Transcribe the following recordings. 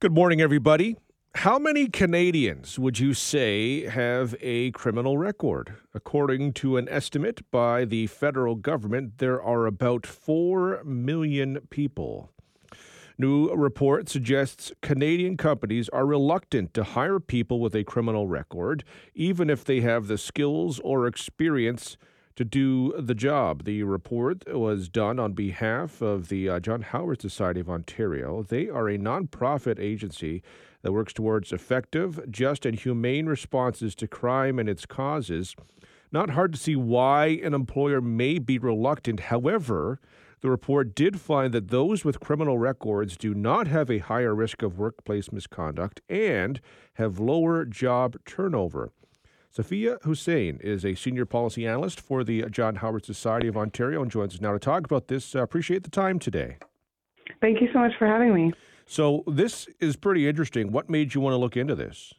Good morning, everybody. How many Canadians would you say have a criminal record? According to an estimate by the federal government, there are about 4 million people. New report suggests Canadian companies are reluctant to hire people with a criminal record, even if they have the skills or experience to do the job. The report was done on behalf of the uh, John Howard Society of Ontario. They are a nonprofit agency that works towards effective, just, and humane responses to crime and its causes. Not hard to see why an employer may be reluctant. However, the report did find that those with criminal records do not have a higher risk of workplace misconduct and have lower job turnover. Safiyah Husein is a senior policy analyst for the John Howard Society of Ontario and joins us now to talk about this. Uh, appreciate the time today. Thank you so much for having me. So, this is pretty interesting. What made you want to look into this?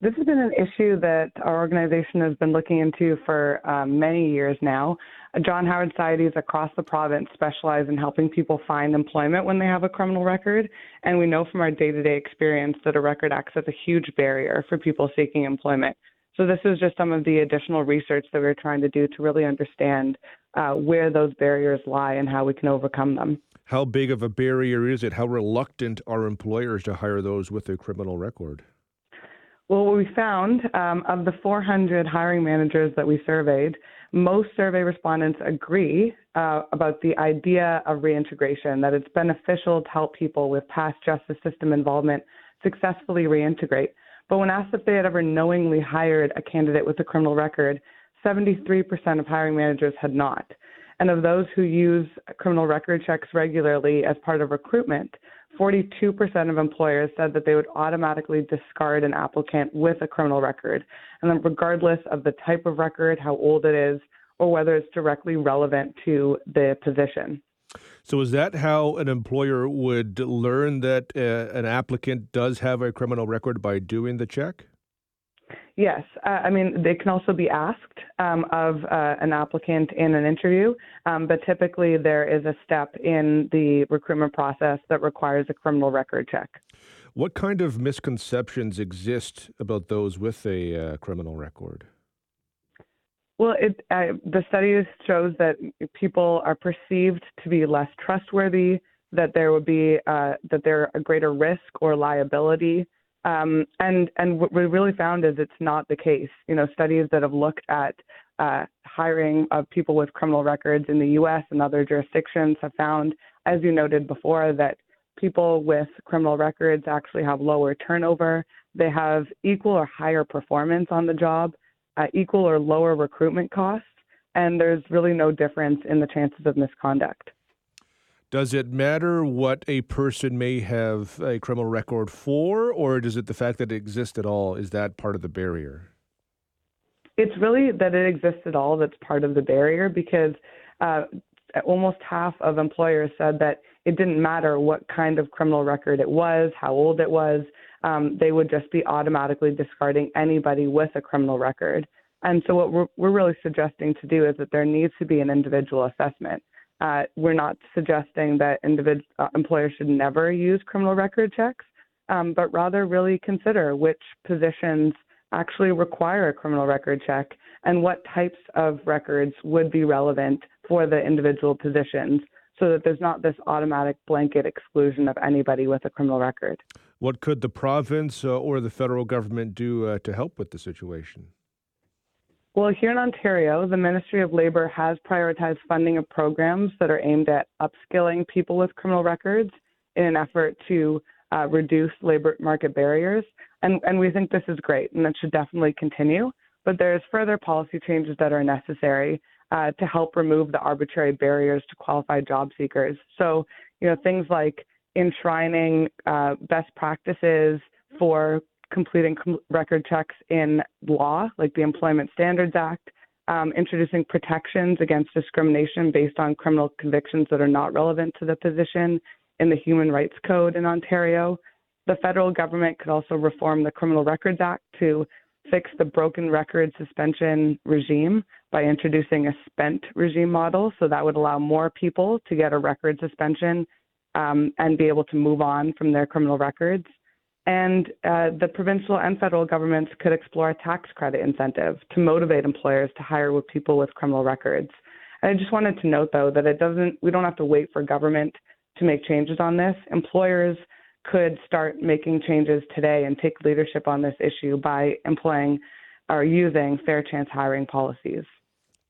This has been an issue that our organization has been looking into for um, many years now. John Howard Societies across the province specialize in helping people find employment when they have a criminal record. And we know from our day to day experience that a record acts as a huge barrier for people seeking employment. So this is just some of the additional research that we're trying to do to really understand uh, where those barriers lie and how we can overcome them. How big of a barrier is it? How reluctant are employers to hire those with a criminal record? Well, what we found um, of the 400 hiring managers that we surveyed, most survey respondents agree uh, about the idea of reintegration, that it's beneficial to help people with past justice system involvement successfully reintegrate. But when asked if they had ever knowingly hired a candidate with a criminal record, 73% of hiring managers had not. And of those who use criminal record checks regularly as part of recruitment, 42% of employers said that they would automatically discard an applicant with a criminal record. And then, regardless of the type of record, how old it is, or whether it's directly relevant to the position. So, is that how an employer would learn that uh, an applicant does have a criminal record by doing the check? Yes. Uh, I mean, they can also be asked um, of uh, an applicant in an interview, um, but typically there is a step in the recruitment process that requires a criminal record check. What kind of misconceptions exist about those with a uh, criminal record? Well, it, the studies shows that people are perceived to be less trustworthy, that there would be uh, that they're a greater risk or liability, um, and and what we really found is it's not the case. You know, studies that have looked at uh, hiring of people with criminal records in the U.S. and other jurisdictions have found, as you noted before, that people with criminal records actually have lower turnover. They have equal or higher performance on the job uh, equal or lower recruitment costs, and there's really no difference in the chances of misconduct. Does it matter what a person may have a criminal record for, or does it the fact that it exists at all? Is that part of the barrier? It's really that it exists at all that's part of the barrier because uh, almost half of employers said that it didn't matter what kind of criminal record it was, how old it was, um, they would just be automatically discarding anybody with a criminal record. And so, what we're, we're really suggesting to do is that there needs to be an individual assessment. Uh, we're not suggesting that individ- uh, employers should never use criminal record checks, um, but rather really consider which positions actually require a criminal record check and what types of records would be relevant for the individual positions so that there's not this automatic blanket exclusion of anybody with a criminal record. What could the province uh, or the federal government do uh, to help with the situation? Well, here in Ontario, the Ministry of Labour has prioritized funding of programs that are aimed at upskilling people with criminal records in an effort to uh, reduce labour market barriers. And, and we think this is great and that should definitely continue. But there's further policy changes that are necessary uh, to help remove the arbitrary barriers to qualified job seekers. So, you know, things like enshrining uh, best practices for completing com- record checks in law, like the Employment Standards Act, um, introducing protections against discrimination based on criminal convictions that are not relevant to the position in the Human Rights Code in Ontario. The federal government could also reform the Criminal Records Act to fix the broken record suspension regime by introducing a spent regime model. So that would allow more people to get a record suspension um, and be able to move on from their criminal records. And uh, the provincial and federal governments could explore a tax credit incentive to motivate employers to hire with people with criminal records. And I just wanted to note, though, that it doesn't. We don't have to wait for government to make changes on this. Employers could start making changes today and take leadership on this issue by employing or using fair chance hiring policies.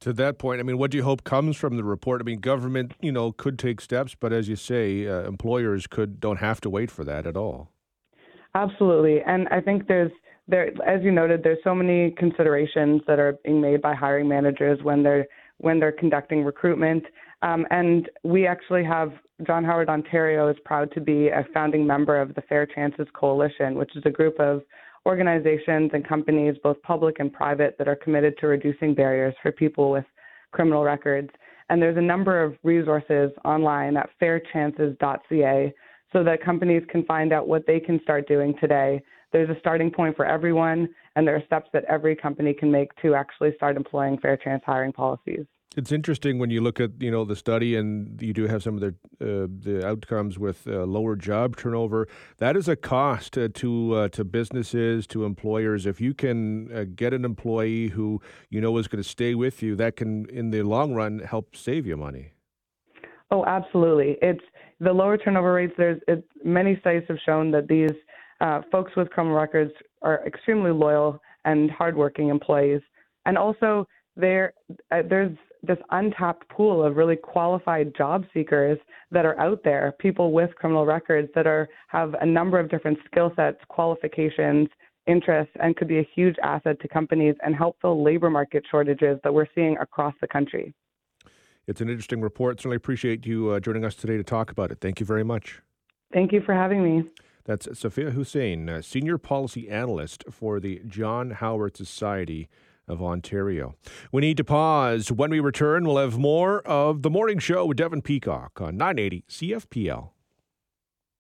To that point, I mean, what do you hope comes from the report? I mean, government, you know, could take steps, but as you say, uh, employers could don't have to wait for that at all. Absolutely, and I think there's there, as you noted, there's so many considerations that are being made by hiring managers when they're when they're conducting recruitment. Um, and we actually have John Howard Ontario is proud to be a founding member of the Fair Chances Coalition, which is a group of organizations and companies, both public and private, that are committed to reducing barriers for people with criminal records. And there's a number of resources online at fairchances.ca so that companies can find out what they can start doing today. There's a starting point for everyone, and there are steps that every company can make to actually start employing fair chance hiring policies. It's interesting when you look at you know the study, and you do have some of the uh, the outcomes with uh, lower job turnover. That is a cost uh, to uh, to businesses, to employers. If you can uh, get an employee who you know is going to stay with you, that can, in the long run, help save you money. Oh, absolutely. It's the lower turnover rates, there's it, many studies have shown that these uh, folks with criminal records are extremely loyal and hardworking employees, and also there uh, there's this untapped pool of really qualified job seekers that are out there, people with criminal records that are have a number of different skill sets, qualifications, interests, and could be a huge asset to companies and help fill labor market shortages that we're seeing across the country. It's an interesting report. Certainly appreciate you uh, joining us today to talk about it. Thank you very much. Thank you for having me. That's Safiyah Husein, Senior Policy Analyst for the John Howard Society of Ontario. We need to pause. When we return, we'll have more of the morning show with Devin Peacock on 980 CFPL.